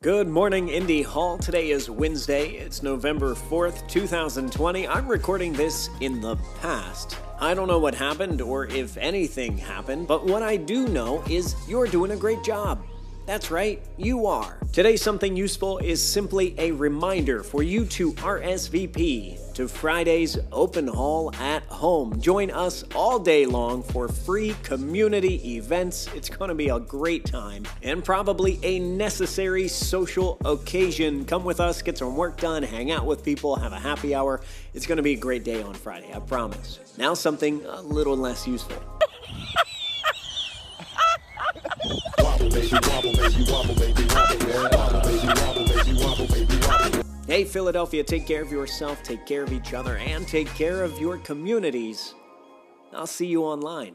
Good morning, Indy Hall. Today is Wednesday. It's November 4th, 2020. I'm recording this in the past. I don't know what happened or if anything happened, but what I do know is you're doing a great job. That's right, you are. Today, something useful is simply a reminder for you to RSVP to Friday's Open Hall at Home. Join us all day long for free community events. It's going to be a great time and probably a necessary social occasion. Come with us, get some work done, hang out with people, have a happy hour. It's going to be a great day on Friday, I promise. Now, something a little less useful. Hey, Philadelphia, take care of yourself, take care of each other, and take care of your communities. I'll see you online.